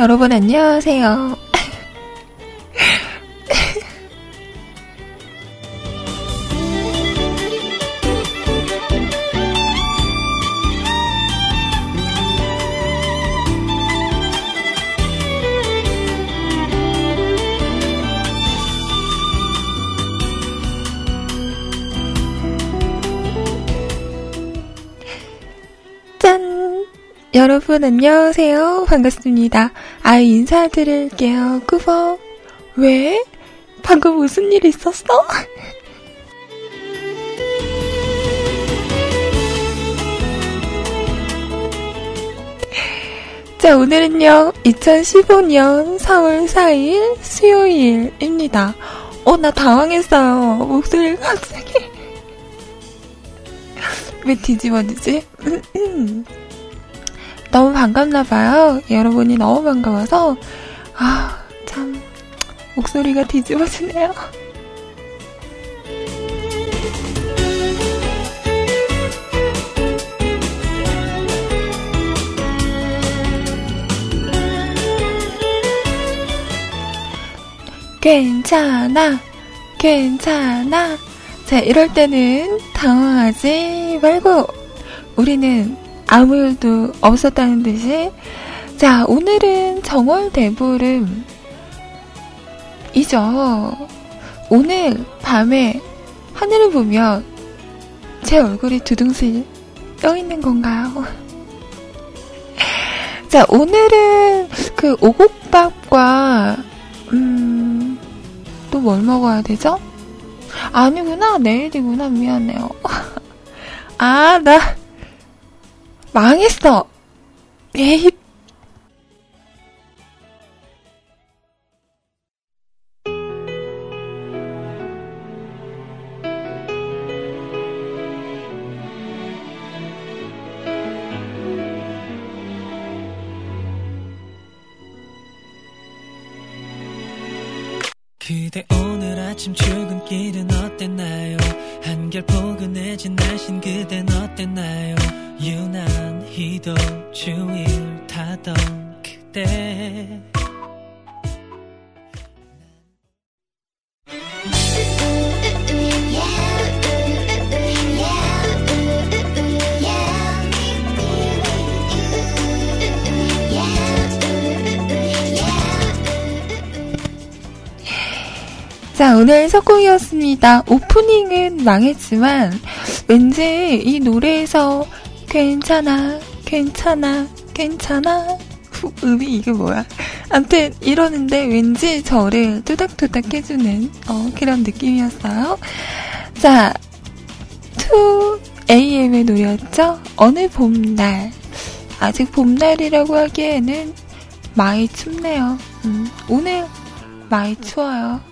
짠! 여러분 안녕하세요. 여러분 안녕하세요. 반갑습니다. 아 인사드릴게요. 꾸벅. 왜? 방금 무슨 일 있었어? 자, 오늘은요, 2015년 4월 4일 수요일입니다. 어, 나 당황했어요. 목소리가 갑자기. 왜 뒤집어지지? 너무 반갑나봐요. 여러분이 너무 반가워서, 아, 참, 목소리가 뒤집어지네요. 괜찮아, 괜찮아. 자, 이럴 때는 당황하지 말고, 우리는 아무 일도 없었다는 듯이. 자 오늘은 정월 대보름 이죠. 오늘 밤에 하늘을 보면 제 얼굴이 두둥실 떠 있는 건가요? 자 오늘은 그 오곡밥과 음 또 뭘 먹어야 되죠? 아니구나. 내일이구나. 미안해요. 아 나 망했어. 에이. 자, 오늘 석곡이었습니다. 오프닝은 망했지만, 왠지 이 노래에서 괜찮아, 괜찮아, 괜찮아. 음이 이게 뭐야? 암튼 이러는데 왠지 저를 뚜닥뚜닥 해주는 어, 그런 느낌이었어요. 자, 2AM의 노래였죠? 어느 봄날. 아직 봄날이라고 하기에는 많이 춥네요. 음, 오늘 많이 추워요.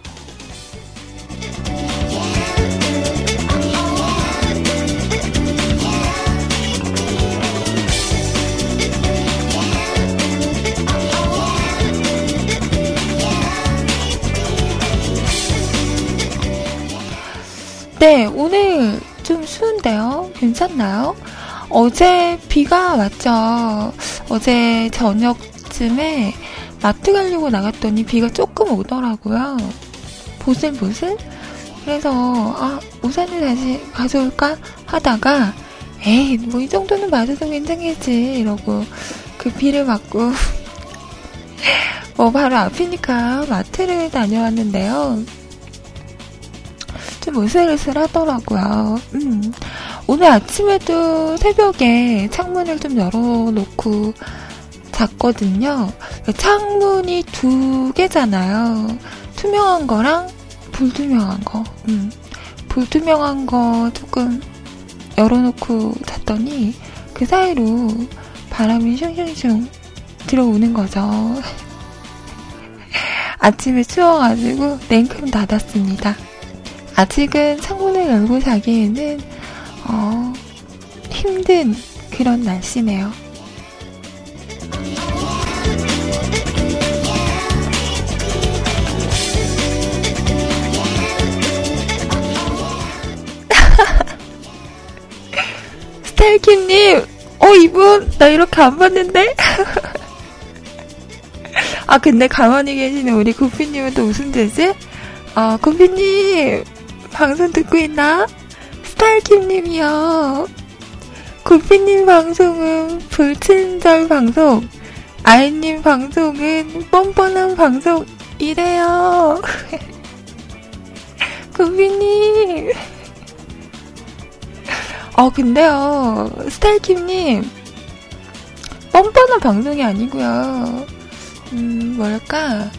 네, 오늘 좀 추운데요? 괜찮나요? 어제 비가 왔죠. 어제 저녁쯤에 마트 가려고 나갔더니 비가 조금 오더라고요. 보슬보슬? 그래서, 아, 우산을 다시 가져올까? 하다가, 에이, 뭐 이 정도는 맞아도 괜찮겠지. 이러고, 그 비를 맞고, 뭐 바로 앞이니까 마트를 다녀왔는데요. 좀 으슬으슬 하더라고요. 음. 오늘 아침에도 새벽에 창문을 좀 열어놓고 잤거든요. 창문이 두 개잖아요. 투명한 거랑 불투명한 거. 음. 불투명한 거 조금 열어놓고 잤더니 그 사이로 바람이 슝슝슝 들어오는 거죠. 아침에 추워가지고 냉큼 닫았습니다. 아직은 창문을 열고 자기에는 어, 힘든 그런 날씨네요. 스타일킴님, 어, 이분, 나 이렇게 안 봤는데? 아, 근데 가만히 계시는 우리 구피님은 또 무슨 죄지? 아, 구피님, 방송 듣고 있나? 스타일킴님이요. 구피님 방송은 불친절 방송, 아이님 방송은 뻔뻔한 방송, 이래요. 구피님. 어, 근데요, 스타일킴님, 뻔뻔한 방송이 아니고요. 음, 뭐랄까,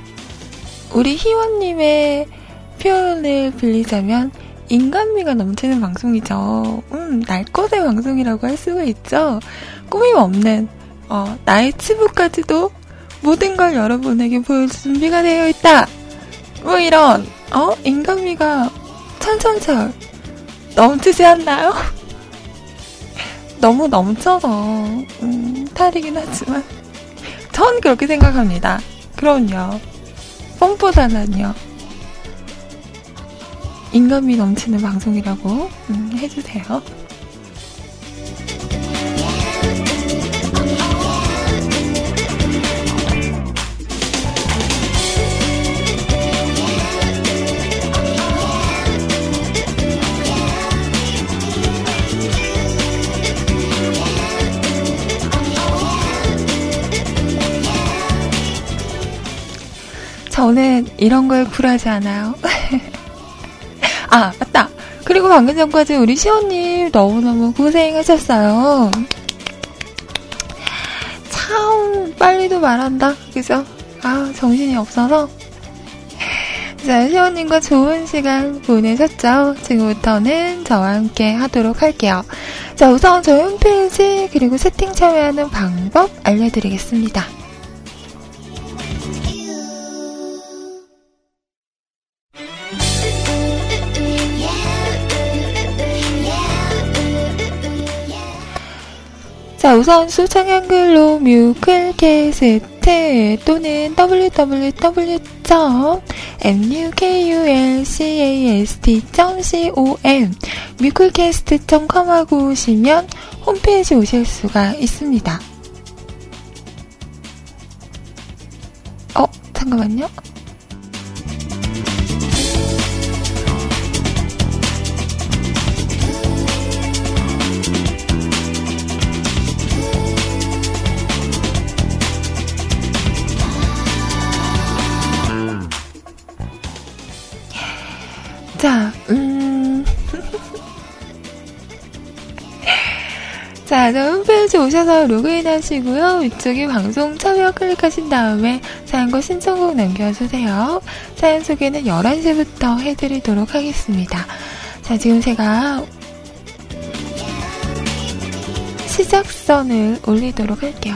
우리 희원님의 표현을 빌리자면, 인간미가 넘치는 방송이죠. 음, 날 것의 방송이라고 할 수가 있죠. 꾸밈 없는, 어, 나의 치부까지도 모든 걸 여러분에게 보여줄 준비가 되어 있다. 뭐 이런, 어? 인간미가 천천철 넘치지 않나요? 너무 넘쳐서, 음, 탈이긴 하지만. 전 그렇게 생각합니다. 그럼요. pom보다는요. 인간미 넘치는 방송이라고 음, 해주세요. 저는 이런 거에 굴하지 않아요. 아, 맞다. 그리고 방금 전까지 우리 시원님 너무너무 고생하셨어요. 참, 빨리도 말한다. 그죠? 아, 정신이 없어서. 자, 시원님과 좋은 시간 보내셨죠? 지금부터는 저와 함께 하도록 할게요. 자, 우선 저희 홈페이지, 그리고 세팅 참여하는 방법 알려드리겠습니다. 우선 수창 한글로 뮤클캐스트 또는 www.mukulcast.com 뮤클캐스트.com 하고 오시면 홈페이지 오실 수가 있습니다. 어, 잠깐만요. 오셔서 로그인 하시고요. 위쪽에 방송 참여 클릭하신 다음에 사연과 신청곡 남겨주세요. 사연 소개는 11시부터 해드리도록 하겠습니다. 자, 지금 제가 시작선을 올리도록 할게요.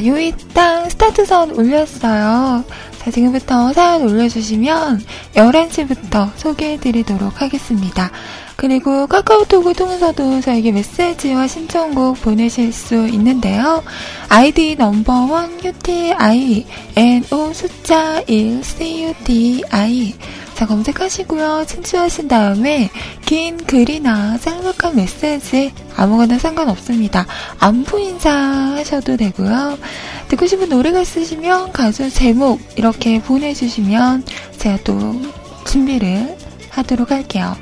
자, 요이땅 스타트선 올렸어요. 자, 지금부터 사연 올려주시면 11시부터 소개해드리도록 하겠습니다. 그리고 카카오톡을 통해서도 저에게 메시지와 신청곡 보내실 수 있는데요. 아이디 넘버원 UTI NO 숫자 1 CUTI 자, 검색하시고요. 친추하신 다음에 긴 글이나 짤막한 메시지 아무거나 상관없습니다. 안부 인사 하셔도 되고요. 듣고 싶은 노래가 있으시면 가수 제목 이렇게 보내주시면 제가 또 준비를 하도록 할게요.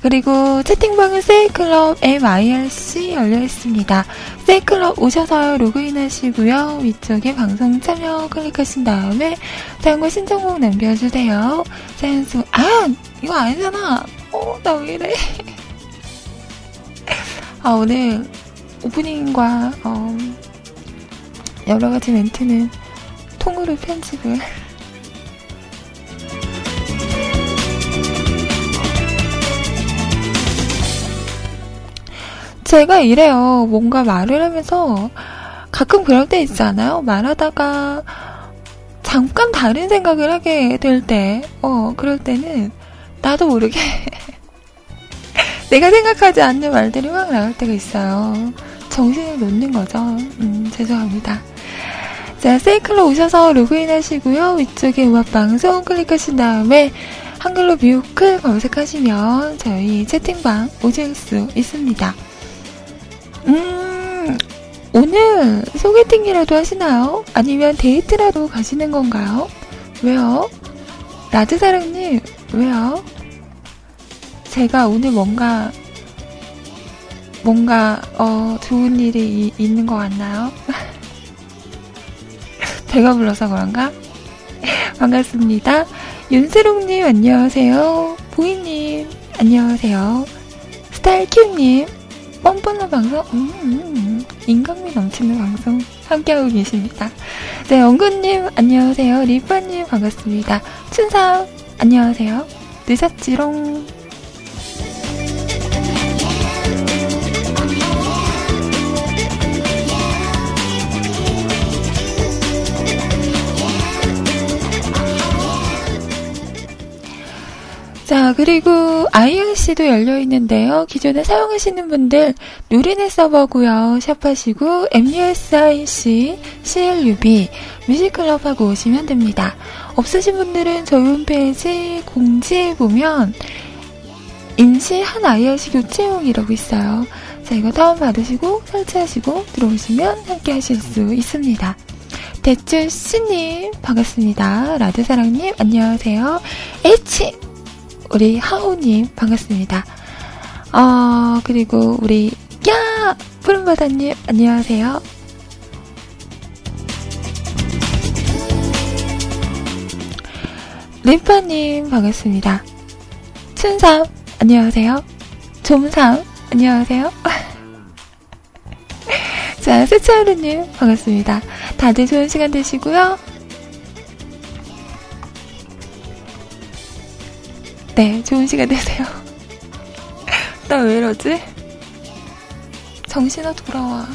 그리고 채팅방은 세이클럽 MIRC 열려 있습니다. 세이클럽 오셔서 로그인 하시고요. 위쪽에 방송 참여 클릭하신 다음에 사연과 신청곡 남겨주세요. 사연수, 아! 이거 아니잖아! 어, 나 왜 이래. 아, 오늘 오프닝과, 어, 여러 가지 멘트는 통으로 편집을 제가 이래요. 뭔가 말을 하면서 가끔 그럴 때 있잖아요. 말하다가 잠깐 다른 생각을 하게 될 때, 어, 그럴 때는 나도 모르게 내가 생각하지 않는 말들이 막 나올 때가 있어요. 정신을 놓는 거죠. 음, 죄송합니다. 자, 세이클로 오셔서 로그인 하시고요. 위쪽에 음악 방송 클릭하신 다음에 한글로 뮤클 검색하시면 저희 채팅방 오실 수 있습니다. 음, 오늘 소개팅이라도 하시나요? 아니면 데이트라도 가시는 건가요? 왜요? 라드사랑님, 왜요? 제가 오늘 뭔가, 뭔가, 어, 좋은 일이 이, 있는 것 같나요? 배가 불러서 그런가? 반갑습니다. 윤세롱님, 안녕하세요. 보이님, 안녕하세요. 스타일큐님, 뻔뻔한 방송, 음, 음, 음, 인간미 넘치는 방송 함께하고 계십니다. 네, 영근님, 안녕하세요. 리파님, 반갑습니다. 춘삼, 안녕하세요. 늦었지롱. 자, 그리고 IRC도 열려 있는데요. 기존에 사용하시는 분들 누리넷 서버고요. 샵하시고 MUSIC CLUB 뮤직클럽하고 오시면 됩니다. 없으신 분들은 저희 홈페이지 공지에 보면 임시 한 IRC 교체용이라고 있어요. 자, 이거 다운받으시고 설치하시고 들어오시면 함께 하실 수 있습니다. 대추씨님, 반갑습니다. 라드사랑님, 안녕하세요. H 우리 하우님 반갑습니다. 어, 그리고 우리 야 푸른바다님 안녕하세요. 림파님 반갑습니다. 춘삼 안녕하세요. 좀삼 안녕하세요. 자 세차하루님 반갑습니다. 다들 좋은 시간 되시고요. 네, 좋은 시간 되세요. 나 왜 이러지? 정신아 돌아와.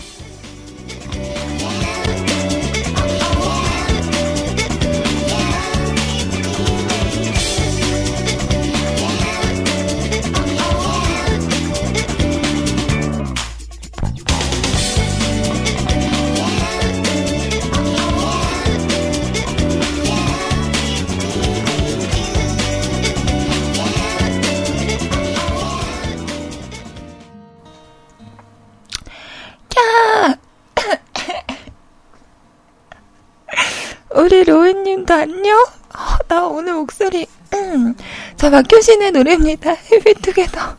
우리 로엔님도 안녕? 어, 나 오늘 목소리, 음. 자, 박효신의 노래입니다. 해피투게더.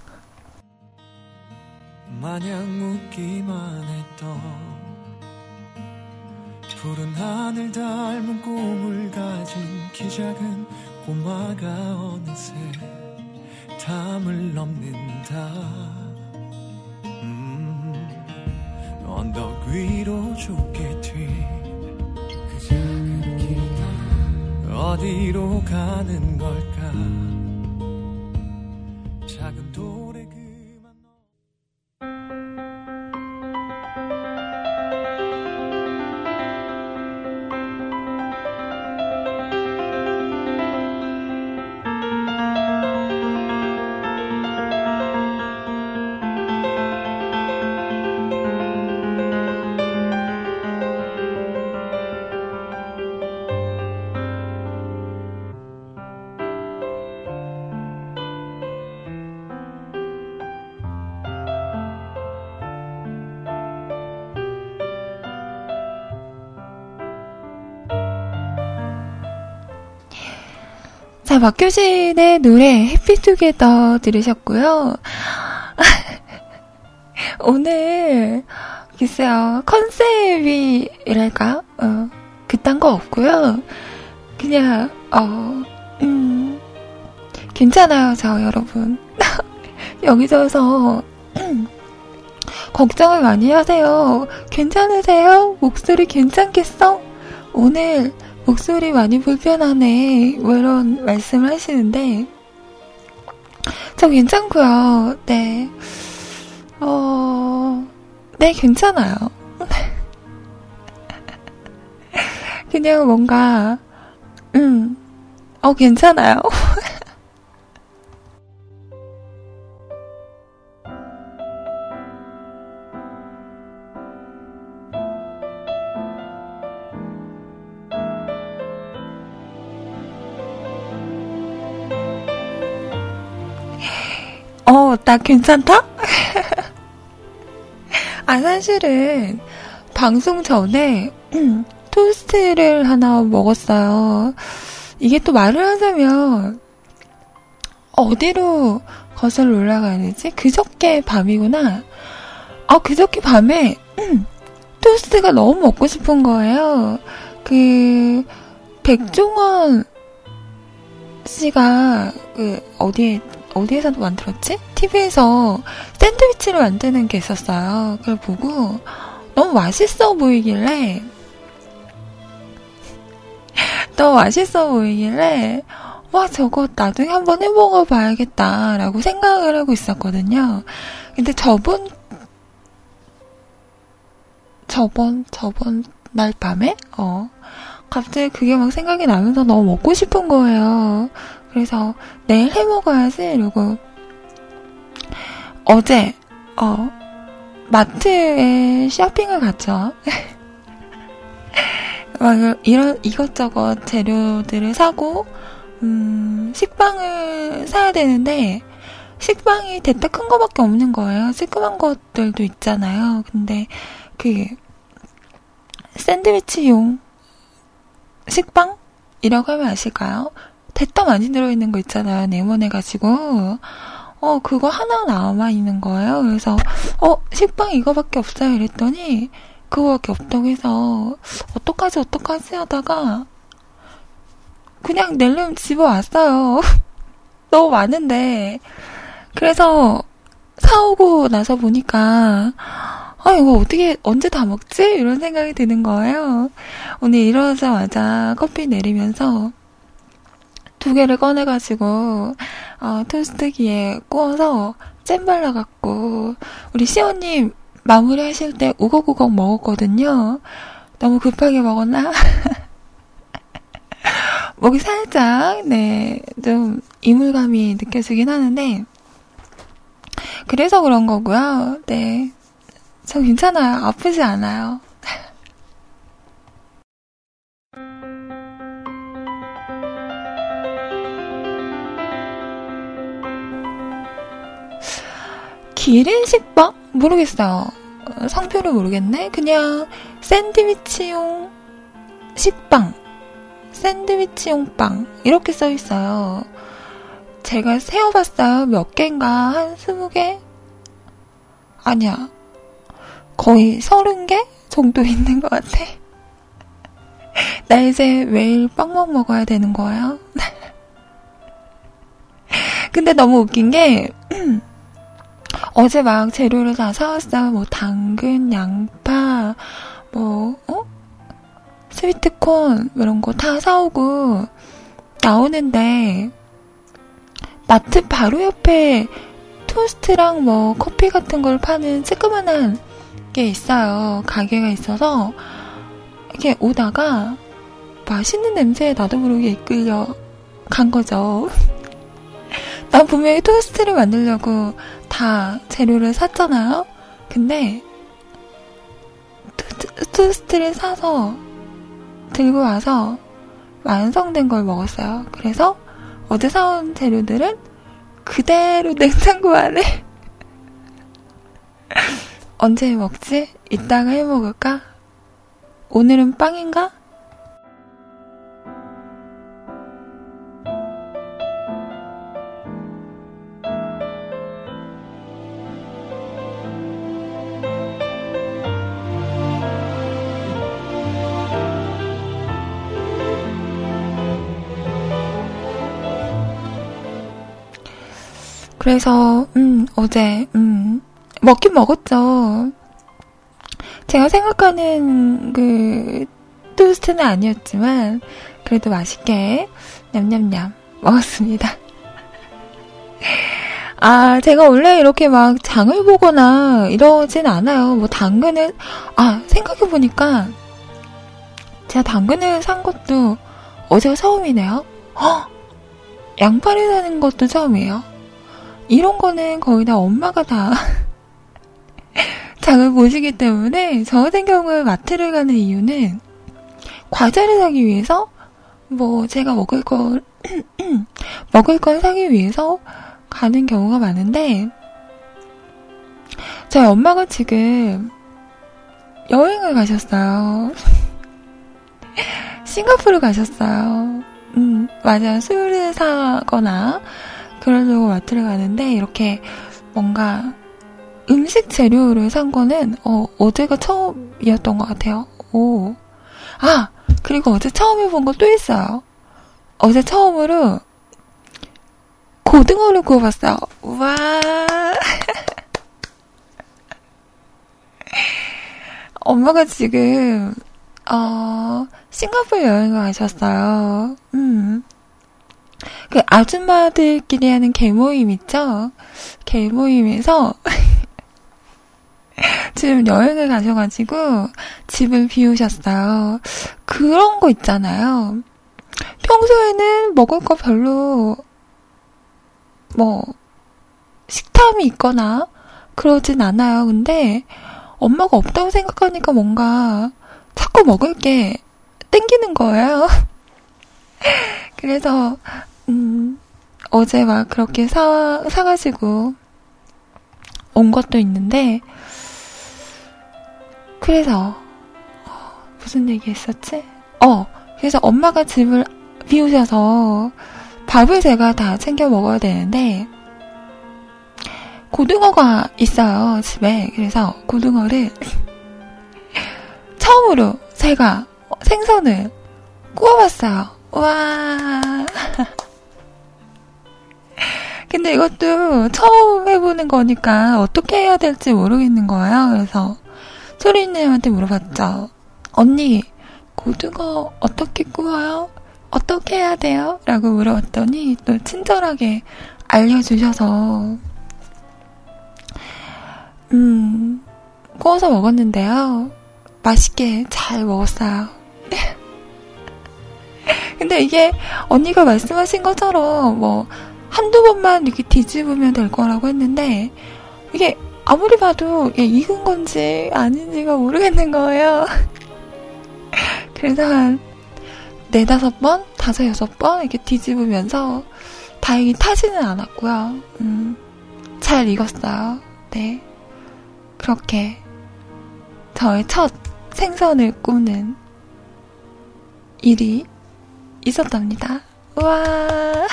마냥 웃기만 했던 푸른 하늘 닮은 꿈을 가진 키 작은 꼬마가 어느새 담을 넘는다 음, 언덕 위로 좁게 튄그 작은 어디로 가는 걸까? 작은 돌에 그 박효신의 노래 해피투게더 들으셨고요. 오늘 글쎄요 컨셉이랄까 어, 그딴 거 없고요. 그냥 어, 음, 괜찮아요, 저 여러분. 여기저기서 걱정을 많이 하세요. 괜찮으세요? 목소리 괜찮겠어? 오늘 목소리 많이 불편하네. 뭐 이런 말씀을 하시는데, 저 괜찮고요. 네. 어, 네, 괜찮아요. 그냥 뭔가, 음, 어, 괜찮아요. 나 괜찮다? 아, 사실은 방송 전에 토스트를 하나 먹었어요. 이게 또 말을 하자면 어디로 거슬러 올라가야 되지? 그저께 밤이구나. 아, 그저께 밤에 토스트가 너무 먹고 싶은 거예요. 그 백종원 씨가 그 어디에 어디에서도 만들었지? TV에서 샌드위치를 만드는 게 있었어요. 그걸 보고 너무 맛있어 보이길래 너무 맛있어 보이길래 와 저거 나중에 한번 해먹어 봐야겠다라고 생각을 하고 있었거든요. 근데 저번 저번 저번 날 밤에 어 갑자기 그게 막 생각이 나면서 너무 먹고 싶은 거예요. 그래서 내일 해 먹어야지 이러고 어제 어 마트에 쇼핑을 갔죠. 막 이런 이것저것 재료들을 사고 음, 식빵을 사야 되는데 식빵이 대따 큰 거밖에 없는 거예요. 시큼한 것들도 있잖아요. 근데 그 샌드위치용 식빵이라고 하면 아실까요? 대따 많이 들어있는 거 있잖아요. 네모내가지고. 어, 그거 하나 남아 있는 거예요. 그래서, 어, 식빵 이거밖에 없어요. 이랬더니, 그거밖에 없다고 해서, 어떡하지, 어떡하지 하다가, 그냥 낼름 집어왔어요. 너무 많은데. 그래서, 사오고 나서 보니까, 아, 이거 어떻게, 언제 다 먹지? 이런 생각이 드는 거예요. 오늘 일어나자마자 커피 내리면서, 두 개를 꺼내가지고 어, 토스트기에 구워서 잼 발라갖고 우리 시원님 마무리하실 때 우걱우걱 먹었거든요. 너무 급하게 먹었나? 목이 살짝 네 좀 이물감이 느껴지긴 하는데 그래서 그런 거고요. 네, 저 괜찮아요. 아프지 않아요. 기린 식빵? 모르겠어요. 상표를 모르겠네? 그냥 샌드위치용 식빵. 샌드위치용 빵. 이렇게 써 있어요. 제가 세어봤어요. 몇 개인가? 한 스무 개? 아니야. 거의 서른 개 정도 있는 것 같아. 나 이제 매일 빵만 먹어야 되는 거예요? 근데 너무 웃긴 게, 어제 막 재료를 다 사왔어요. 뭐, 당근, 양파, 뭐, 어? 스위트콘, 이런 거 다 사오고, 나오는데, 마트 바로 옆에 토스트랑 뭐, 커피 같은 걸 파는 쬐끄만한 게 있어요. 가게가 있어서, 이렇게 오다가, 맛있는 냄새에 나도 모르게 이끌려 간 거죠. 난 분명히 토스트를 만들려고 다 재료를 샀잖아요? 근데, 토, 스트를 사서 들고 와서 완성된 걸 먹었어요. 그래서 어제 사온 재료들은 그대로 냉장고 안에 언제 먹지? 이따가 해 먹을까? 오늘은 빵인가? 그래서, 음, 어제, 음, 먹긴 먹었죠. 제가 생각하는 그, 토스트는 아니었지만, 그래도 맛있게, 냠냠냠, 먹었습니다. 아, 제가 원래 이렇게 막 장을 보거나 이러진 않아요. 뭐 당근을, 아, 생각해보니까 제가 당근을 산 것도 어제가 처음이네요. 헉! 양파를 사는 것도 처음이에요. 이런 거는 거의 다 엄마가 다 장을 보시기 때문에 저 같은 경우에 마트를 가는 이유는 과자를 사기 위해서 뭐 제가 먹을 걸 먹을 걸 사기 위해서 가는 경우가 많은데 저희 엄마가 지금 여행을 가셨어요. 싱가포르 가셨어요. 음, 맞아요. 술을 사거나 그러려고 마트를 가는데 이렇게 뭔가 음식 재료를 산 거는 어, 어제가 처음이었던 것 같아요. 오. 아, 그리고 어제 처음 해본 거 또 있어요. 어제 처음으로 고등어를 구워봤어요. 와. 엄마가 지금, 어, 싱가포르 여행을 가셨어요. 음. 그 아줌마들끼리 하는 개모임 있죠? 개모임에서 지금 여행을 가셔가지고 집을 비우셨어요. 그런 거 있잖아요. 평소에는 먹을 거 별로 뭐 식탐이 있거나 그러진 않아요. 근데 엄마가 없다고 생각하니까 뭔가 자꾸 먹을 게 땡기는 거예요. 그래서 음, 어제 막 그렇게 사 사가지고 온 것도 있는데 그래서 어, 무슨 얘기 했었지? 어 그래서 엄마가 집을 비우셔서 밥을 제가 다 챙겨 먹어야 되는데 고등어가 있어요 집에. 그래서 고등어를 처음으로 제가 생선을 구워봤어요. 와 근데 이것도 처음 해보는 거니까 어떻게 해야 될지 모르겠는 거예요 그래서 소리님한테 물어봤죠 언니 고등어 어떻게 구워요? 어떻게 해야 돼요? 라고 물어봤더니 또 친절하게 알려주셔서 음 구워서 먹었는데요 맛있게 잘 먹었어요 근데 이게 언니가 말씀하신 것처럼 뭐 한두 번만 이렇게 뒤집으면 될 거라고 했는데 이게 아무리 봐도 익은 건지 아닌지가 모르겠는 거예요. 그래서 한 네다섯 번, 다섯 여섯 번 이렇게 뒤집으면서 다행히 타지는 않았고요. 음, 잘 익었어요. 네. 그렇게 저의 첫 생선을 꾸는 일이 있었답니다. 와.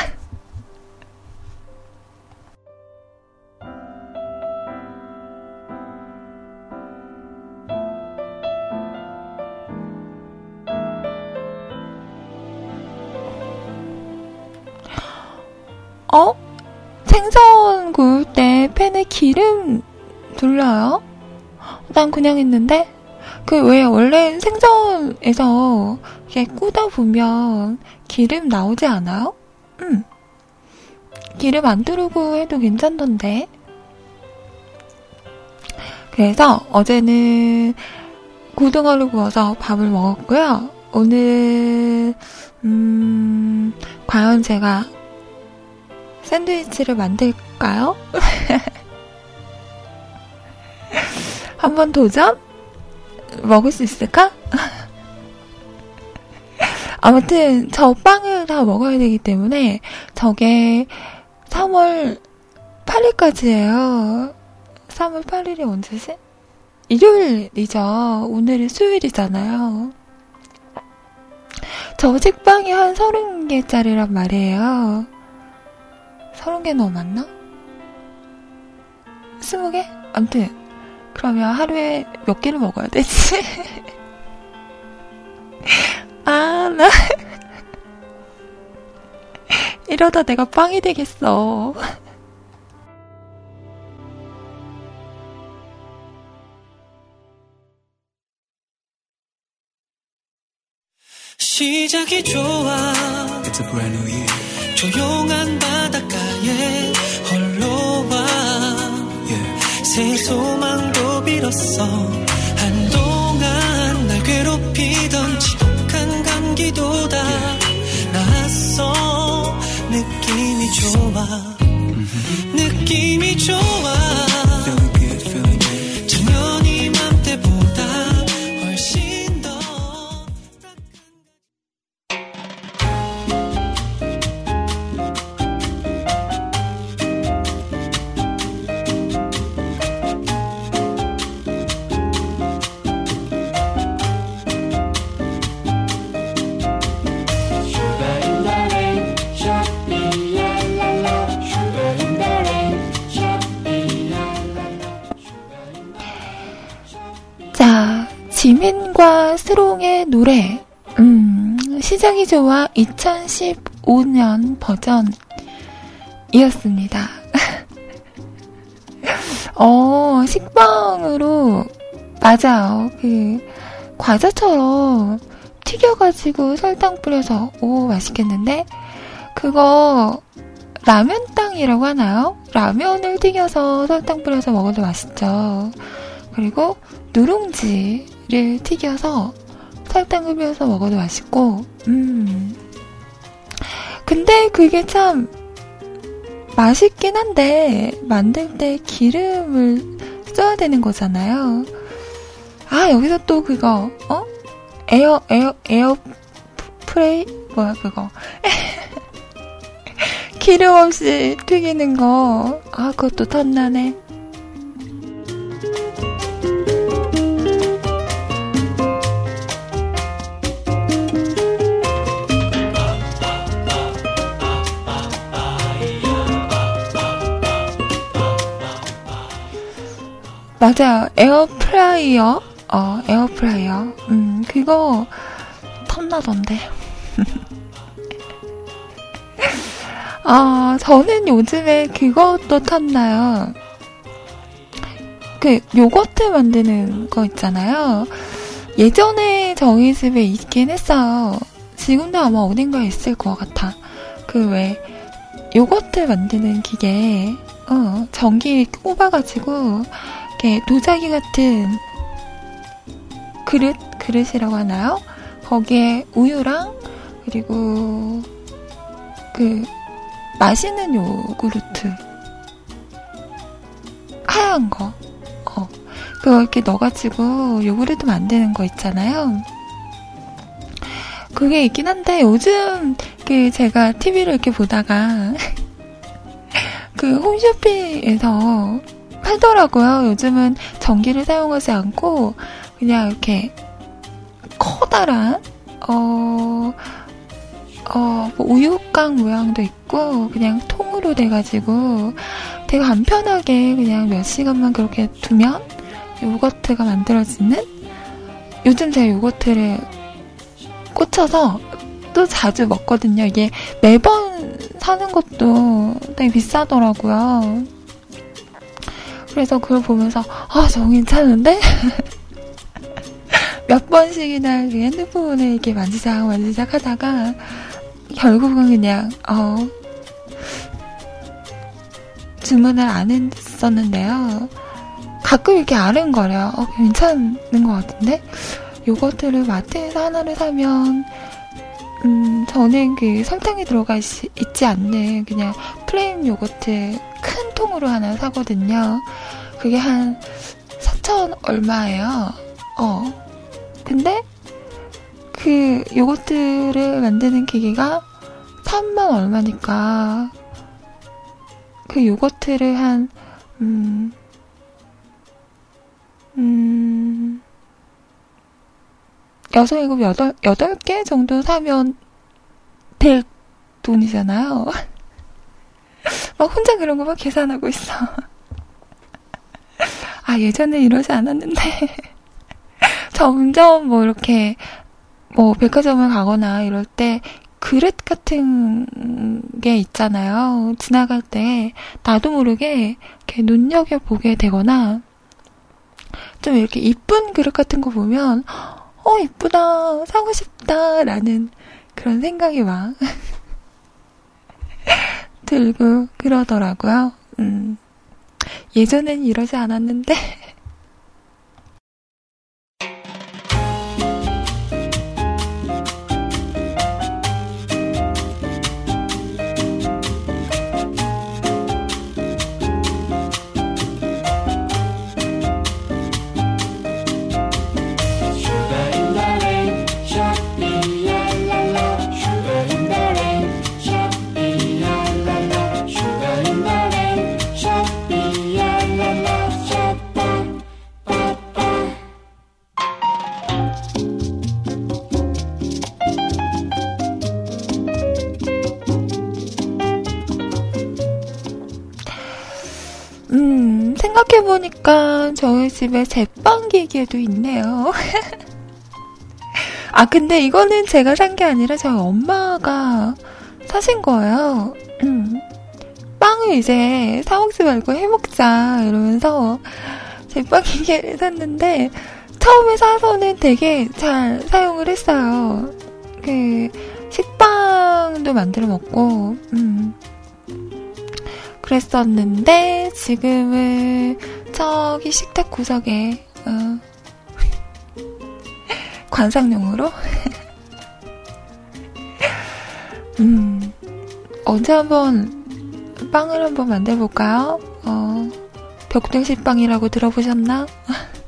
어? 생선 구울 때 팬에 기름 둘러요? 난 그냥 했는데? 그 왜 원래 생선에서 이렇게 꾸다 보면 기름 나오지 않아요? 응. 기름 안 두르고 해도 괜찮던데. 그래서 어제는 고등어를 구워서 밥을 먹었고요. 오늘 음, 과연 제가 샌드위치를 만들까요? 한번 도전? 먹을 수 있을까? 아무튼 저 빵을 다 먹어야 되기 때문에 저게 3월 8일까지예요. 3월 8일이 언제지? 일요일이죠. 오늘이 수요일이잖아요. 저 책방이 한 30개짜리란 말이에요. 30개 넘었나? 20개? 암튼 그러면 하루에 몇 개를 먹어야 되지? 아, 나. 이러다 내가 빵이 되겠어. 시작이 좋아 It's a brand new year. 조용한 바닷가에 홀로 새 소망도 빌었어 한동안 날 괴롭히던 지독한 감기도 다. 나았어 느낌이 좋아. 느낌이 좋아 지민과 스롱의 노래, 음, 시작이 좋아 2015년 버전이었습니다. 어, 식빵으로, 맞아요. 그, 과자처럼 튀겨가지고 설탕 뿌려서, 오, 맛있겠는데? 그거, 라면 땅이라고 하나요? 라면을 튀겨서 설탕 뿌려서 먹어도 맛있죠. 그리고 누룽지 를 튀겨서 설탕 뿌려서 먹어도 맛있고, 음. 근데 그게 참 맛있긴 한데, 만들 때 기름을 써야 되는 거잖아요. 아, 여기서 또 그거, 어? 에어, 에어, 에어 프레이? 뭐야, 그거. 기름 없이 튀기는 거. 아, 그것도 탐나네. 맞아요. 에어프라이어. 어, 에어프라이어. 음, 그거 탐나던데. 아, 저는 요즘에 그것도 탐나요. 그, 요거트 만드는 거 있잖아요. 예전에 저희 집에 있긴 했어요. 지금도 아마 어딘가에 있을 것 같아. 그 왜, 요거트 만드는 기계, 어, 전기 꼽아가지고, 이렇게 도자기 같은 그릇, 그릇이라고 하나요? 거기에 우유랑, 그리고 그, 맛있는 요구르트. 하얀 거. 어. 그거 이렇게 넣어가지고 요구르트 만드는 거 있잖아요. 그게 있긴 한데 요즘 그 제가 TV를 이렇게 보다가 그 홈쇼핑에서 팔더라고요. 요즘은 전기를 사용하지 않고 그냥 이렇게 커다란 어, 어, 뭐 우유깡 모양도 있고 그냥 통으로 돼가지고 되게 간편하게 그냥 몇 시간만 그렇게 두면 요거트가 만들어지는 요즘 제가 요거트를 꽂혀서 또 자주 먹거든요. 이게 매번 사는 것도 되게 비싸더라고요. 그래서 그걸 보면서 아 저거 괜찮은데? 몇 번씩이나 그 핸드폰을 이렇게 만지작 만지작 하다가 결국은 그냥 어 주문을 안 했었는데요. 가끔 이렇게 아른거려요. 어, 괜찮은 것 같은데? 요거트를 마트에서 하나를 사면 음, 저는 그 설탕이 들어가 있, 지 않는 그냥 플레인 요거트 큰 통으로 하나 사거든요. 그게 한 4천 얼마예요. 어. 근데 그 요거트를 만드는 기계가 3만 얼마니까 그 요거트를 한, 음, 음, 일곱, 여덟, 개 정도 사면 될 돈이잖아요. 막 혼자 그런 거 막 계산하고 있어. 아, 예전에 이러지 않았는데. 점점 뭐 이렇게, 뭐 백화점을 가거나 이럴 때 그릇 같은 게 있잖아요. 지나갈 때 나도 모르게 이렇게 눈여겨보게 되거나 좀 이렇게 이쁜 그릇 같은 거 보면 어, 이쁘다, 사고 싶다, 라는 그런 생각이 막 들고 그러더라고요. 음. 예전엔 이러지 않았는데. 보니까 저희 집에 제빵기계도 있네요. 아, 근데 이거는 제가 산 게 아니라 저희 엄마가 사신 거예요. 음. 빵을 이제 사먹지 말고 해먹자, 이러면서 제빵기계를 샀는데, 처음에 사서는 되게 잘 사용을 했어요. 그, 식빵도 만들어 먹고, 음. 그랬었는데 지금은 저기 식탁 구석에 어, 관상용으로 음 언제 한번 빵을 한번 만들어 볼까요? 어, 벽등식빵이라고 들어보셨나?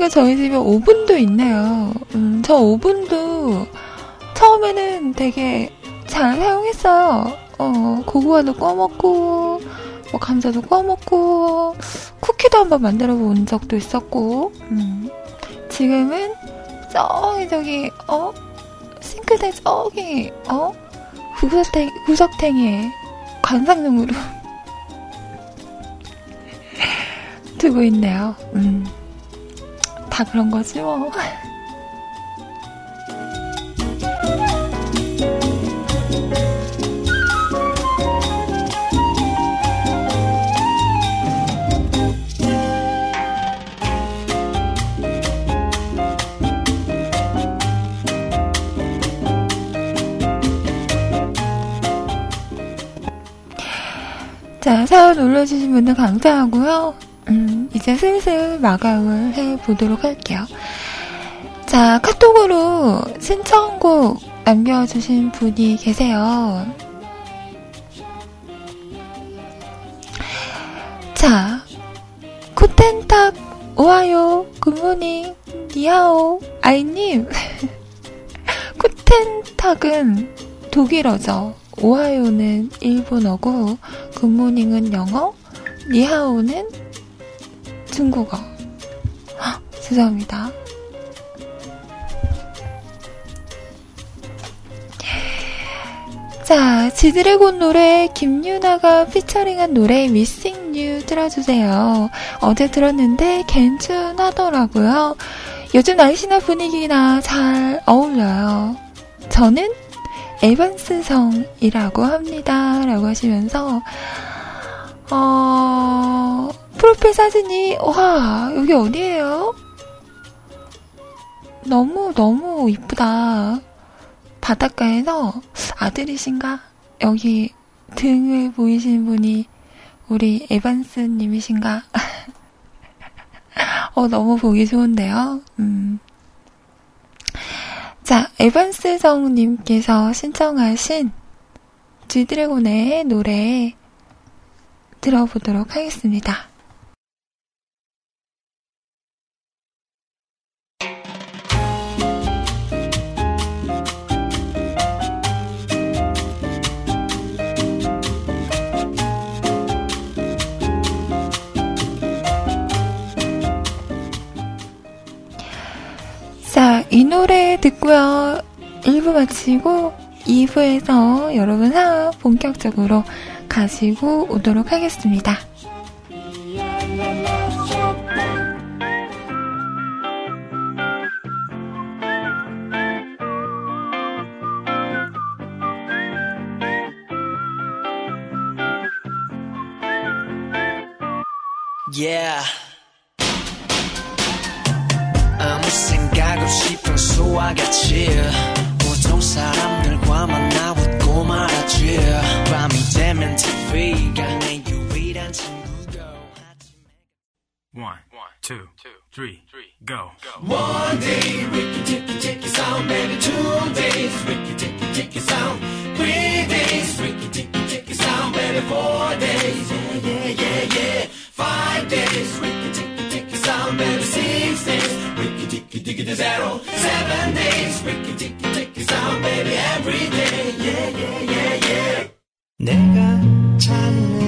생각해보니까 저희 집에 오븐도 있네요. 음, 저 오븐도 처음에는 되게 잘 사용했어요. 어, 고구마도 꺼먹고, 뭐 감자도 꺼먹고, 쿠키도 한번 만들어 본 적도 있었고, 음, 지금은 저기 저기, 어? 싱크대 저기, 어? 구석탱, 구석탱이에 관상용으로 두고 있네요. 음. 다 그런 거지 뭐. 자, 사연 올려주신 분들 감사하고요. 음, 이제 슬슬 마감을 해보도록 할게요. 자, 카톡으로 신청곡 남겨주신 분이 계세요. 자, 코텐탁 오하요 굿모닝 니하오 아이님 코텐탁은 독일어죠. 오하요는 일본어고 굿모닝은 영어, 니하오는 중국어. 헉, 죄송합니다. 자, 지드래곤 노래 김유나가 피처링한 노래 Missing You 틀어주세요. 어제 들었는데 괜찮하더라고요. 요즘 날씨나 분위기나 잘 어울려요. 저는 에반스성이라고 합니다. 라고 하시면서 어, 프로필 사진이, 와, 여기 어디예요? 너무, 너무 이쁘다. 바닷가에서 아들이신가? 여기 등을 보이시는 분이 우리 에반스님이신가? 어, 너무 보기 좋은데요? 음. 자, 에반스성님께서 신청하신 쥐드래곤의 노래 들어보도록 하겠습니다. 노래 듣고요. 1부 마치고 2부에서 여러분 사업 본격적으로 가시고 오도록 하겠습니다. Yeah. 평소와 같이 보통 사람들과 만나 웃고 말하지 밤이 되면 TV가 내 유일한 친구고 One, two, three, go. One day Ricky Ticky Ticky Sound baby Two days Ricky Ticky Ticky Sound Three days Ricky Ticky Ticky Sound baby Four days Yeah yeah yeah yeah Five days Ticky Ticky to zero Seven days Ricky Ticky Ticky Sound baby Every day Yeah yeah yeah yeah 내가 찾는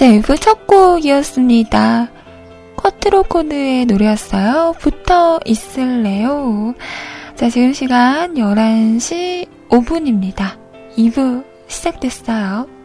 셀프 첫 곡이었습니다. 쿼트로코드의 노래였어요. 붙어 있을래요. 자, 지금 시간 11시 5분입니다. 2부 시작됐어요.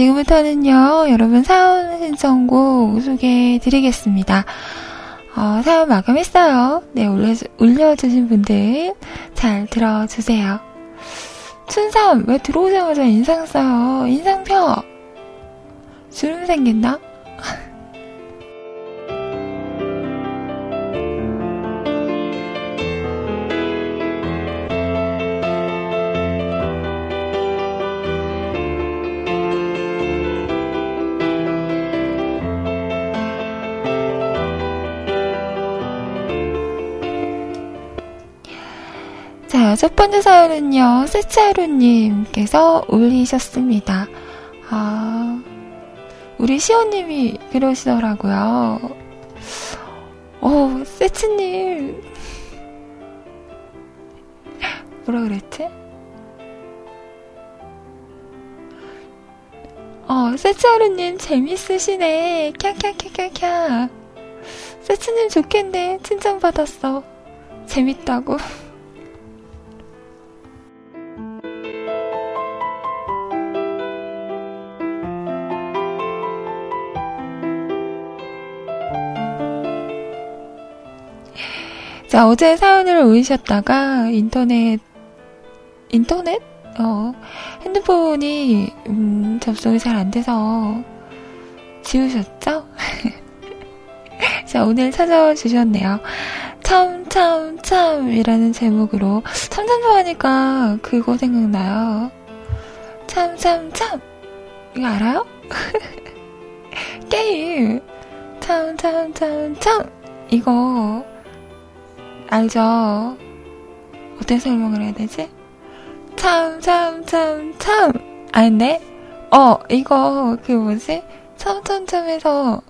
지금부터는요, 여러분 사연 신청곡 소개해 드리겠습니다. 어, 사연 마감했어요. 네, 올려, 올려주신 분들 잘 들어주세요. 춘삼, 왜 들어오자마자 인상 써요? 인상 펴! 주름 생긴 첫 번째 사연은요, 세차루님께서 올리셨습니다. 아, 우리 시호님이 그러시더라고요. 어, 세츠님. 뭐라 그랬지? 어, 세츠하루님 재밌으시네. 캬캬캬캬캬. 세츠님 좋겠네. 칭찬받았어. 재밌다고. 자, 어제 사연을 올리셨다가 인터넷, 인터넷? 어, 핸드폰이, 음, 접속이 잘 안 돼서 지우셨죠? 자, 오늘 찾아와 주셨네요. 참, 참, 참이라는 제목으로 참참참 하니까 그거 생각나요. 참, 참, 참. 이거 알아요? 게임. 참, 참, 참, 참. 이거 알죠? 어떻게 설명을 해야 되지? 참, 참, 참, 참. 아닌데? 어, 이거, 그 뭐지? 참, 참, 참에서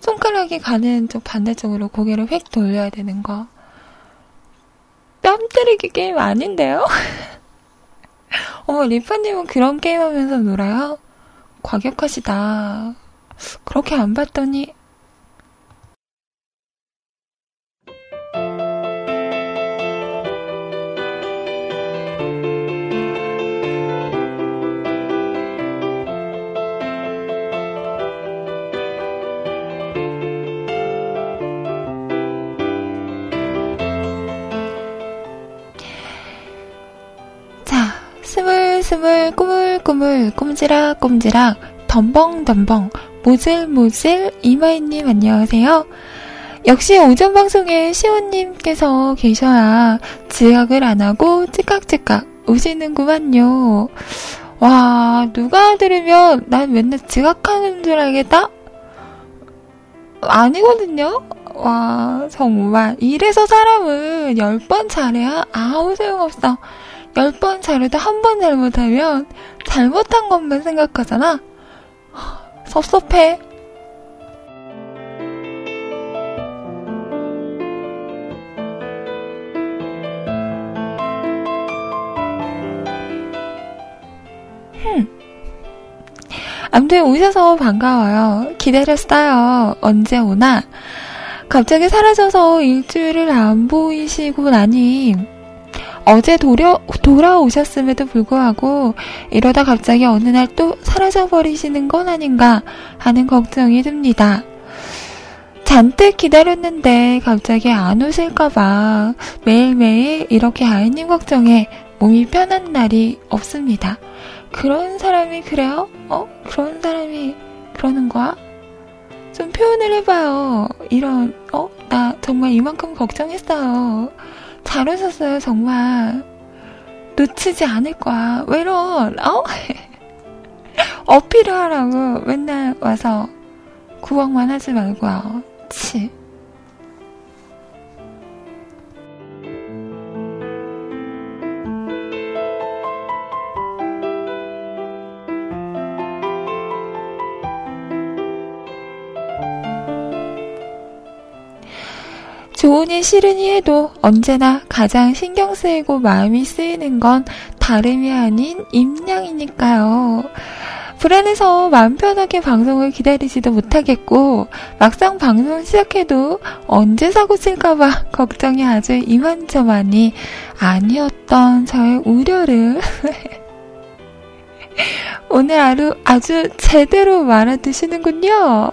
손가락이 가는 쪽 반대쪽으로 고개를 휙 돌려야 되는 거. 뺨 때리기 게임 아닌데요? 어머, 리파님은 그런 게임 하면서 놀아요? 과격하시다. 그렇게 안 봤더니, 스물스물 꾸물꾸물 꼼지락 꼼지락 덤벙덤벙 모질모질 이마이님 안녕하세요. 역시 오전 방송에 시온님께서 계셔야 지각을 안 하고 찌깍찌깍 오시는구만요. 와, 누가 들으면 난 맨날 지각하는 줄 알겠다? 아니거든요? 와, 정말. 이래서 사람은 열 번 잘해야 아무 소용없어. 열 번 잘해도 한 번 잘못하면 잘못한 것만 생각하잖아? 하, 섭섭해. 아무튼 오셔서 반가워요. 기다렸어요. 언제 오나? 갑자기 사라져서 일주일을 안 보이시고 나니 어제 도려, 돌아오셨음에도 불구하고 이러다 갑자기 어느 날 또 사라져버리시는 건 아닌가 하는 걱정이 듭니다. 잔뜩 기다렸는데 갑자기 안 오실까봐 매일매일 이렇게 아이님 걱정에 몸이 편한 날이 없습니다. 그런 사람이 그래요? 어? 그런 사람이 그러는 거야? 좀 표현을 해봐요. 이런, 어? 나 정말 이만큼 걱정했어요. 잘 오셨어요, 정말. 놓치지 않을 거야. 왜 이런, 어? 어필을 하라고 맨날 와서 구박만 하지 말고요. 치. 좋으니 싫으니 해도 언제나 가장 신경 쓰이고 마음이 쓰이는 건 다름이 아닌 임양이니까요. 불안해서 마음 편하게 방송을 기다리지도 못하겠고, 막상 방송 시작해도 언제 사고 칠까봐 걱정이 아주 이만저만이 아니었던 저의 우려를 오늘 아주, 아주 제대로 말아드시는군요.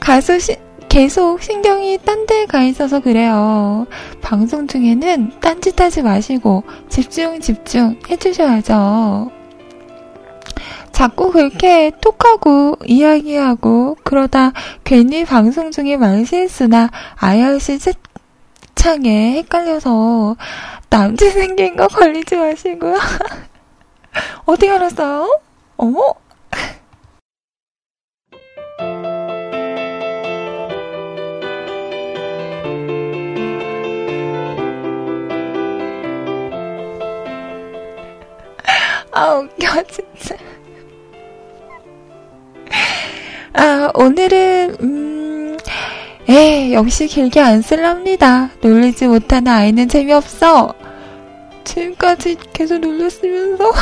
가수 시, 계속 신경이 딴 데 가 있어서 그래요. 방송 중에는 딴짓 하지 마시고 집중 집중 해주셔야죠. 자꾸 그렇게 톡하고 이야기하고 그러다 괜히 방송 중에 말실수나 IRC 채창에 헷갈려서 남친 생긴 거 걸리지 마시고요. 어디 알았어요? 어머? 아, 웃겨, 진짜. 아, 오늘은, 음, 에 역시 길게 안 쓸랍니다. 놀리지 못하는 아이는 재미없어. 지금까지 계속 놀렸으면서.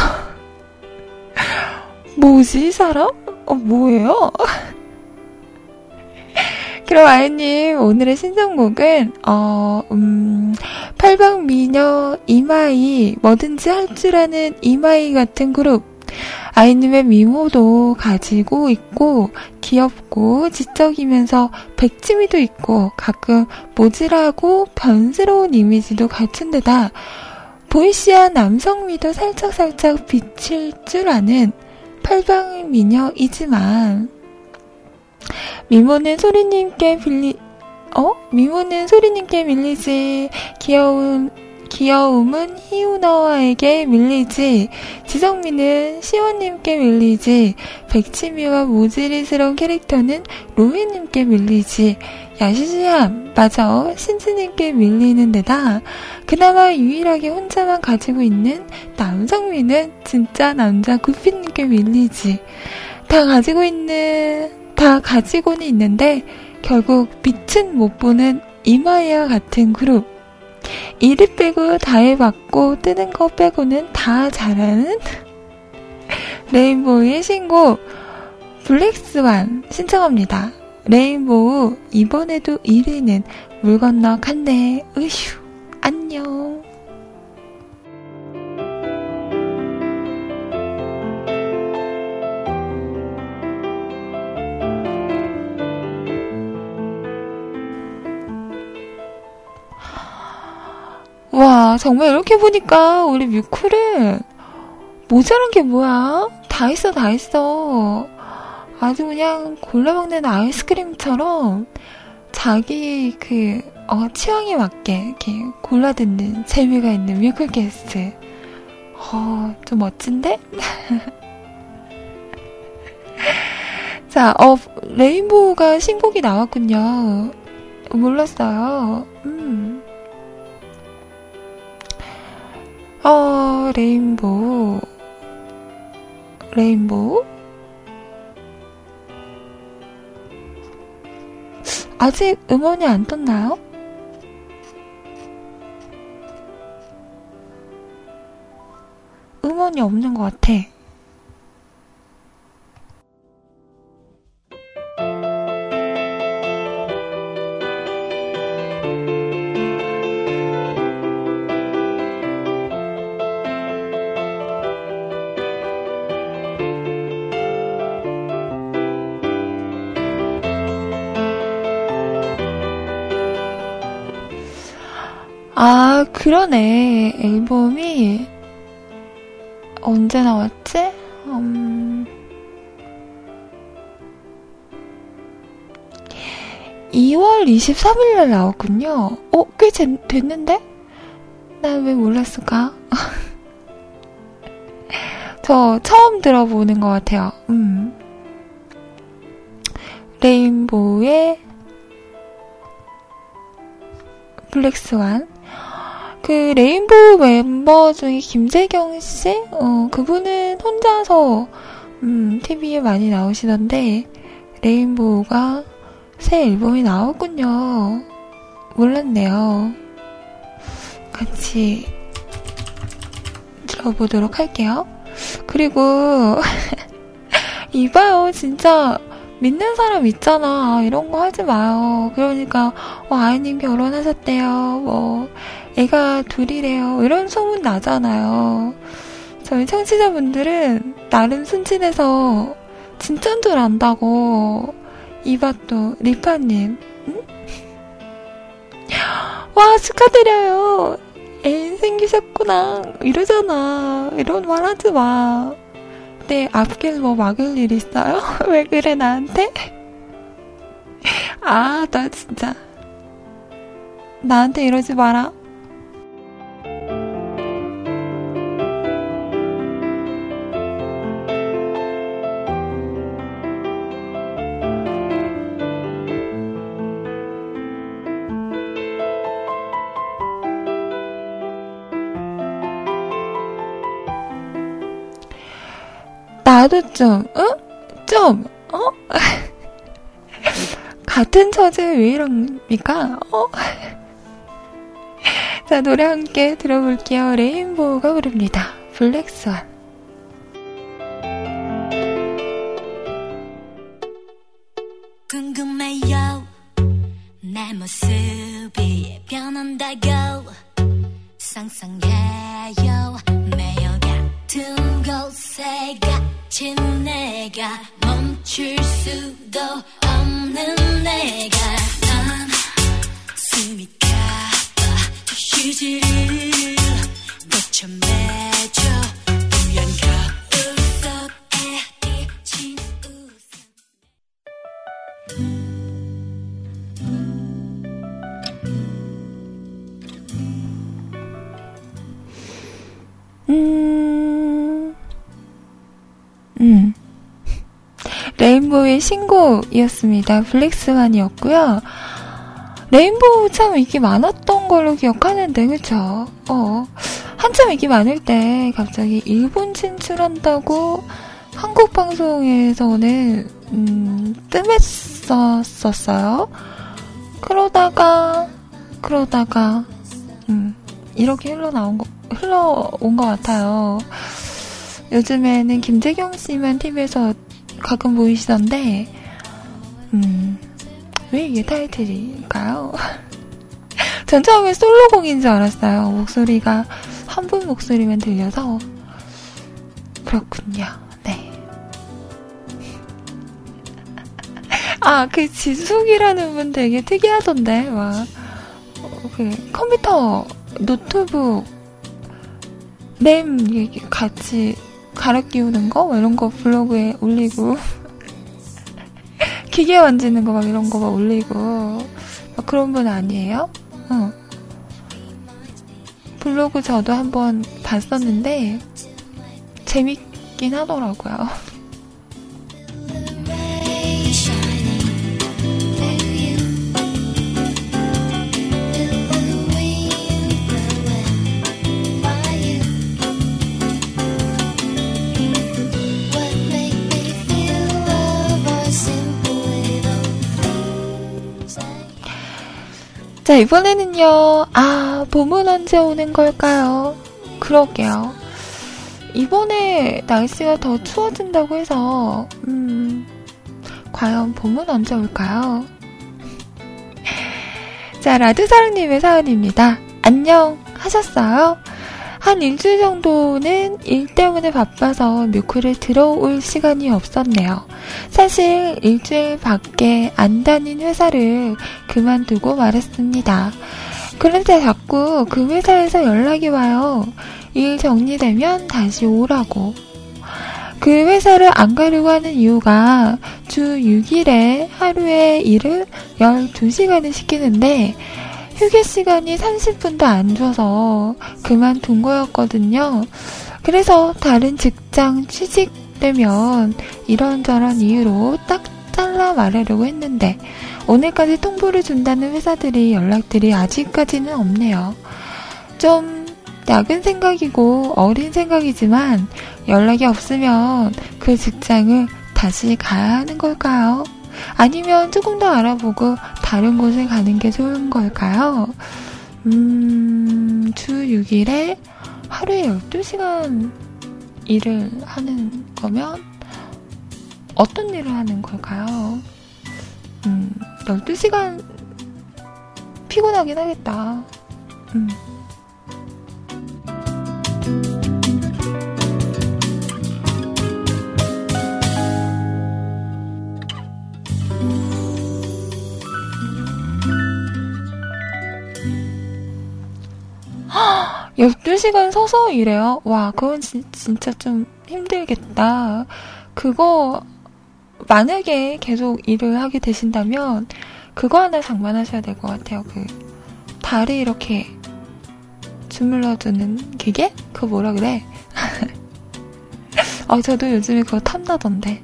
뭐지, 이 사람? 어, 뭐예요? 그럼 아이님, 오늘의 신청곡은, 어, 음, 팔방미녀 이마이, 뭐든지 할 줄 아는 이마이 같은 그룹. 아이님의 미모도 가지고 있고, 귀엽고, 지적이면서 백치미도 있고, 가끔 모질하고 변스러운 이미지도 갖춘 데다, 보이시한 남성미도 살짝살짝 비칠 줄 아는 팔방미녀이지만, 미모는 소리님께 빌리, 어? 미모는 소리님께 밀리지. 귀여운, 귀여움은 희우너에게 밀리지. 지성미는 시원님께 밀리지. 백치미와 모질이스러운 캐릭터는 로이님께 밀리지. 야시시야, 맞아. 신지님께 밀리는 데다. 그나마 유일하게 혼자만 가지고 있는 남성미는 진짜 남자 구피님께 밀리지. 다 가지고 있는, 다 가지고는 있는데, 결국 빛은 못 보는 이마이와 같은 그룹. 이를 빼고 다 해봤고 뜨는 거 빼고는 다 잘하는 레인보우의 신곡 블랙스완 신청합니다. 레인보우 이번에도 1위는 물 건너 갔네. 으휴 안녕. 정말 이렇게 보니까 우리 뮤쿨은 모자란 게 뭐야? 다 있어, 다 있어. 아주 그냥 골라 먹는 아이스크림처럼 자기 그, 어, 취향에 맞게 이렇게 골라 듣는 재미가 있는 뮤클 게스트. 어, 좀 멋진데? 자, 어, 레인보우가 신곡이 나왔군요. 몰랐어요. 음. 어, 레인보우. 레인보우? 아직 음원이 안 떴나요? 음원이 없는 것 같아. 아, 그러네. 앨범이 언제 나왔지? 음... 2월 23일 날 나왔군요. 어, 꽤 제- 됐는데? 난 왜 몰랐을까? 저 처음 들어보는 것 같아요. 음. 레인보우의 블랙스완. 그 레인보우 멤버 중에 김재경 씨, 어 그분은 혼자서 음 TV에 많이 나오시던데 레인보우가 새 앨범이 나왔군요. 몰랐네요. 같이 들어보도록 할게요. 그리고 이봐요, 진짜 믿는 사람 있잖아. 이런 거 하지 마요. 그러니까 어, 아이님 결혼하셨대요. 뭐 애가 둘이래요. 이런 소문 나잖아요. 저희 청취자분들은 나름 순진해서 진짠 줄 안다고 이바또 리파님 응? 와 축하드려요. 애인 생기셨구나. 이러잖아. 이런 말 하지 마. 내 앞길 뭐 막을 일 있어요? 왜 그래 나한테? 아, 나 진짜 나한테 이러지 마라. 나도 좀, 어? 좀, 어? 같은 처제 왜 이럽니까? 어? 자, 노래 함께 들어볼게요. 레인보우가 부릅니다. 블랙스완. 궁금해요 내 모습이 변한다고 상상해요 같은 곳에 갇힌 내가 멈출 수도 없는 신곡이었습니다. 블랙스완이었고요. 레인보우 참 인기 많았던 걸로 기억하는데, 그쵸? 어. 한참 인기 많을 때 갑자기 일본 진출한다고 한국 방송에서는, 음, 뜸했었었어요. 그러다가, 그러다가, 음, 이렇게 흘러나온 거, 흘러온 것 같아요. 요즘에는 김재경 씨만 TV에서 가끔 보이시던데, 음, 왜 이게 타이틀일까요? 전 처음에 솔로곡인 줄 알았어요. 목소리가 한 분 목소리만 들려서. 그렇군요. 네. 아, 그 지숙이라는 분 되게 특이하던데, 막. 어, 그 컴퓨터, 노트북, 램, 같이 갈아 끼우는 거? 뭐 이런 거 블로그에 올리고. 기계 만지는 거 막 이런 거 막 올리고. 막 그런 분 아니에요? 어. 블로그 저도 한번 봤었는데, 재밌긴 하더라고요. 자, 이번에는요, 아, 봄은 언제 오는 걸까요? 그러게요. 이번에 날씨가 더 추워진다고 해서, 음, 과연 봄은 언제 올까요? 자, 라드사랑님의 사연입니다. 안녕, 하셨어요? 한 일주일 정도는 일 때문에 바빠서 뮤크를 들어올 시간이 없었네요. 사실 일주일 밖에 안 다닌 회사를 그만두고 말았습니다. 그런데 자꾸 그 회사에서 연락이 와요. 일 정리되면 다시 오라고. 그 회사를 안 가려고 하는 이유가 주 6일에 하루에 일을 12시간을 시키는데 휴게 시간이 30분도 안 줘서 그만둔 거였거든요. 그래서 다른 직장 취직되면 이런저런 이유로 딱 잘라 말하려고 했는데 오늘까지 통보를 준다는 회사들이 연락들이 아직까지는 없네요. 좀 작은 생각이고 어린 생각이지만 연락이 없으면 그 직장을 다시 가야 하는 걸까요? 아니면 조금 더 알아보고 다른 곳을 가는 게 좋은 걸까요? 음, 주 6일에 하루에 12시간 일을 하는 거면 어떤 일을 하는 걸까요? 음, 12시간 피곤하긴 하겠다. 음. 헉, 12시간 서서 일해요? 와, 그건 진, 진짜 좀 힘들겠다. 그거, 만약에 계속 일을 하게 되신다면, 그거 하나 장만하셔야 될 것 같아요. 그, 다리 이렇게 주물러주는 기계? 그거 뭐라 그래? 아, 저도 요즘에 그거 탐나던데.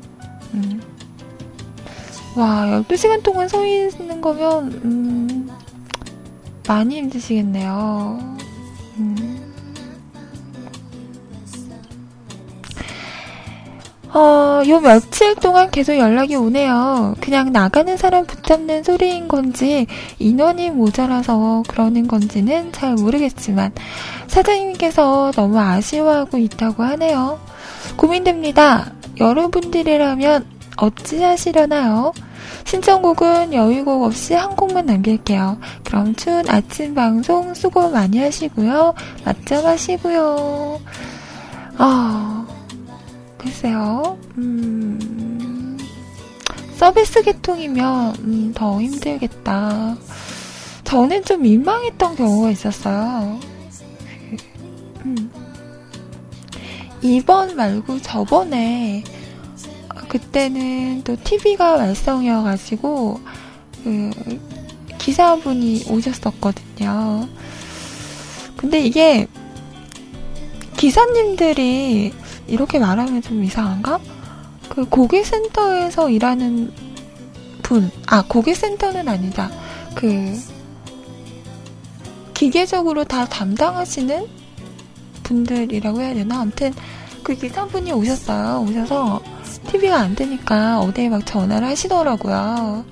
음. 와, 12시간 동안 서 있는 거면, 음, 많이 힘드시겠네요. 음. 어, 요 며칠 동안 계속 연락이 오네요. 그냥 나가는 사람 붙잡는 소리인 건지, 인원이 모자라서 그러는 건지는 잘 모르겠지만, 사장님께서 너무 아쉬워하고 있다고 하네요. 고민됩니다. 여러분들이라면 어찌 하시려나요? 신청곡은 여유곡 없이 한 곡만 남길게요. 그럼 추운 아침 방송 수고 많이 하시고요. 맛점 하시고요. 아, 글쎄요. 음, 서비스 계통이면 음, 더 힘들겠다. 저는 좀 민망했던 경우가 있었어요. 음. 이번 말고 저번에 그때는 또 TV가 말썽이어가지고 그 기사분이 오셨었거든요. 근데 이게 기사님들이 이렇게 말하면 좀 이상한가? 그 고객센터에서 일하는 분, 아, 고객센터는 아니다. 그, 기계적으로 다 담당하시는 분들이라고 해야 되나? 아무튼, 그 기사분이 오셨어요. 오셔서, TV가 안 되니까 어디에 막 전화를 하시더라고요.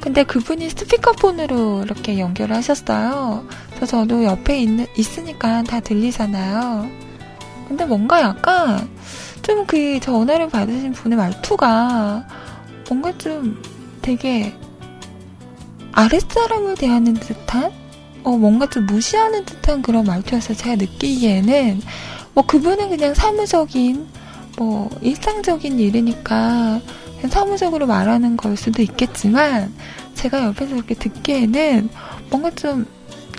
근데 그분이 스피커폰으로 이렇게 연결을 하셨어요. 그래서 저도 옆에 있는, 있으니까 다 들리잖아요. 근데 뭔가 약간, 좀 그 전화를 받으신 분의 말투가 뭔가 좀 되게 아랫사람을 대하는 듯한? 어, 뭔가 좀 무시하는 듯한 그런 말투였어요. 제가 느끼기에는. 뭐 그분은 그냥 사무적인, 뭐 일상적인 일이니까 사무적으로 말하는 걸 수도 있겠지만 제가 옆에서 이렇게 듣기에는 뭔가 좀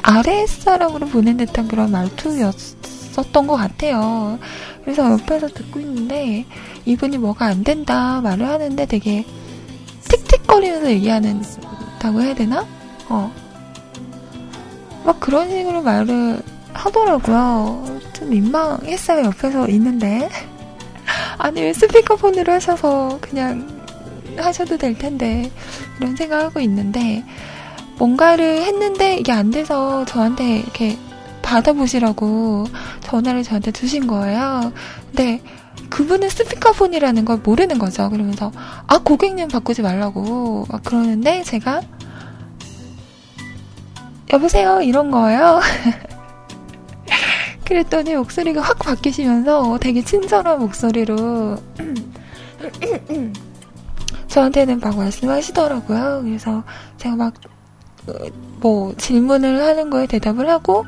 아랫사람으로 보낸 듯한 그런 말투였었던 것 같아요. 그래서 옆에서 듣고 있는데 이분이 뭐가 안 된다 말을 하는데 되게 틱틱거리면서 얘기하는다고 해야 되나? 어. 막 그런 식으로 말을 하더라고요. 좀 민망했어요, 옆에서 있는데. 아니, 왜 스피커폰으로 하셔서 그냥 하셔도 될 텐데. 이런 생각하고 있는데, 뭔가를 했는데 이게 안 돼서 저한테 이렇게 받아보시라고 전화를 저한테 주신 거예요. 근데 그분은 스피커폰이라는 걸 모르는 거죠. 그러면서, 아, 고객님 바꾸지 말라고 막 그러는데 제가, 여보세요? 이런 거예요. 그랬더니 목소리가 확 바뀌시면서 되게 친절한 목소리로 저한테는 막 말씀하시더라고요. 그래서 제가 막, 어, 뭐, 질문을 하는 거에 대답을 하고,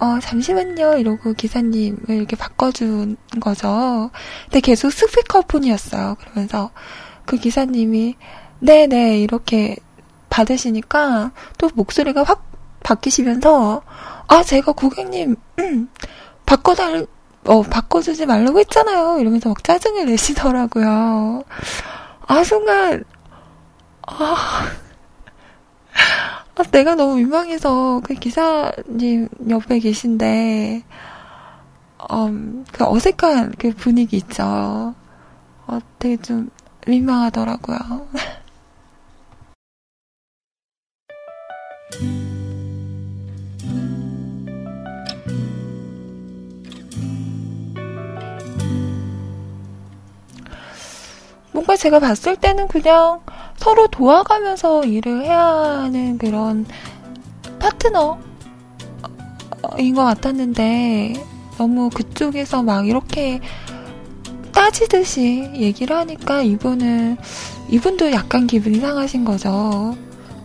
어, 잠시만요. 이러고 기사님을 이렇게 바꿔준 거죠. 근데 계속 스피커폰이었어요. 그러면서 그 기사님이, 네네, 이렇게 받으시니까 또 목소리가 확 바뀌시면서, 아, 제가 고객님, 음, 바꿔달, 어, 바꿔주지 말라고 했잖아요. 이러면서 막 짜증을 내시더라고요. 아, 순간, 아, 아, 내가 너무 민망해서 그 기사님 옆에 계신데, 음, 그 어색한 그 분위기 있죠. 어, 되게 좀 민망하더라고요. 뭔가 제가 봤을 때는 그냥 서로 도와가면서 일을 해야 하는 그런 파트너인 것 같았는데 너무 그쪽에서 막 이렇게 따지듯이 얘기를 하니까 이분은 이분도 약간 기분이 상하신 거죠.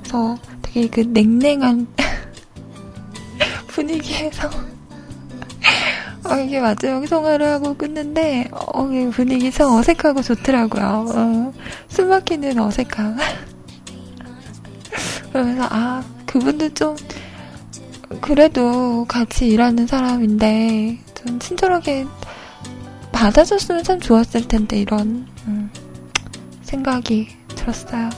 그래서 되게 그 냉랭한 분위기에서 어, 이게 마지막 통화를 하고 끊는데, 어, 이 분위기 참 어색하고 좋더라고요. 어, 숨 막히는 어색함. 그러면서, 아, 그분도 좀, 그래도 같이 일하는 사람인데, 좀 친절하게 받아줬으면 참 좋았을 텐데, 이런, 음, 생각이 들었어요.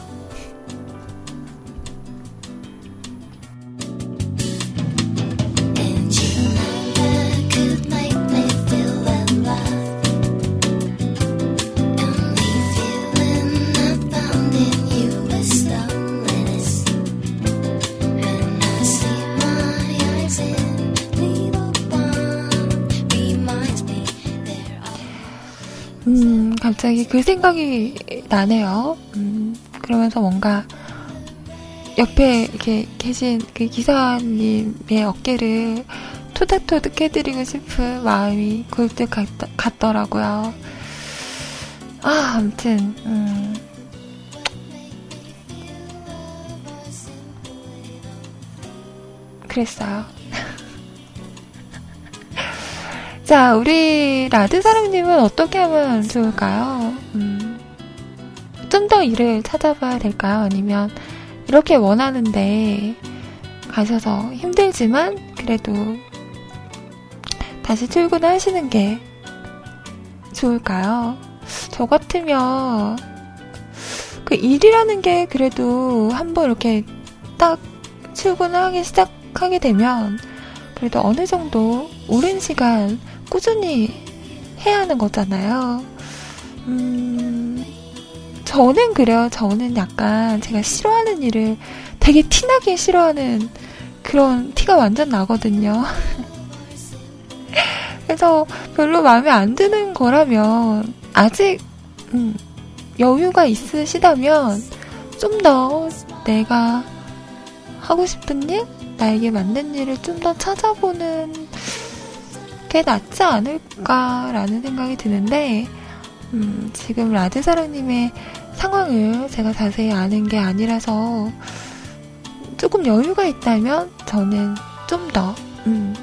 갑자기 그 생각이 나네요. 음, 그러면서 뭔가 옆에 이렇게 계신 그 기사님의 어깨를 토닥토닥 해드리고 싶은 마음이 굴뚝 같, 같더라고요. 아, 아무튼, 음. 그랬어요. 자, 우리 라드 사랑님은 어떻게 하면 좋을까요? 음, 좀 더 일을 찾아봐야 될까요? 아니면 이렇게 원하는데 가셔서 힘들지만 그래도 다시 출근을 하시는 게 좋을까요? 저 같으면 그 일이라는 게 그래도 한번 이렇게 딱 출근을 하기 시작하게 되면 그래도 어느 정도 오랜 시간 꾸준히 해야 하는 거잖아요. 음, 저는 그래요. 저는 약간 제가 싫어하는 일을 되게 티나게 싫어하는 그런 티가 완전 나거든요. 그래서 별로 마음에 안 드는 거라면 아직 음, 여유가 있으시다면 좀 더 내가 하고 싶은 일, 나에게 맞는 일을 좀 더 찾아보는 게 낫지 않을까라는 생각이 드는데 음, 지금 라드사랑님의 상황을 제가 자세히 아는 게 아니라서 조금 여유가 있다면 저는 좀 더, 음,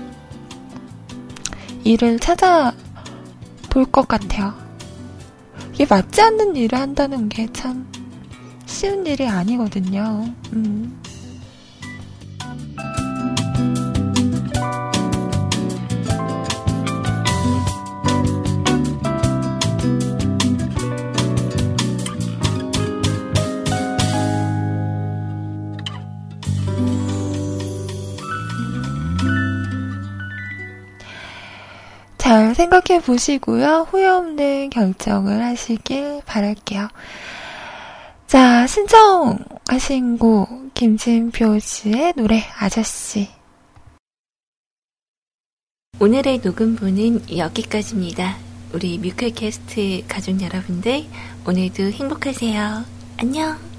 일을 찾아볼 것 같아요. 이게 맞지 않는 일을 한다는 게 참 쉬운 일이 아니거든요. 음. 잘 생각해 보시고요. 후회 없는 결정을 하시길 바랄게요. 자, 신청하신 곡, 김진표 씨의 노래, 아저씨. 오늘의 녹음부는 여기까지입니다. 우리 뮤클캐스트 가족 여러분들, 오늘도 행복하세요. 안녕!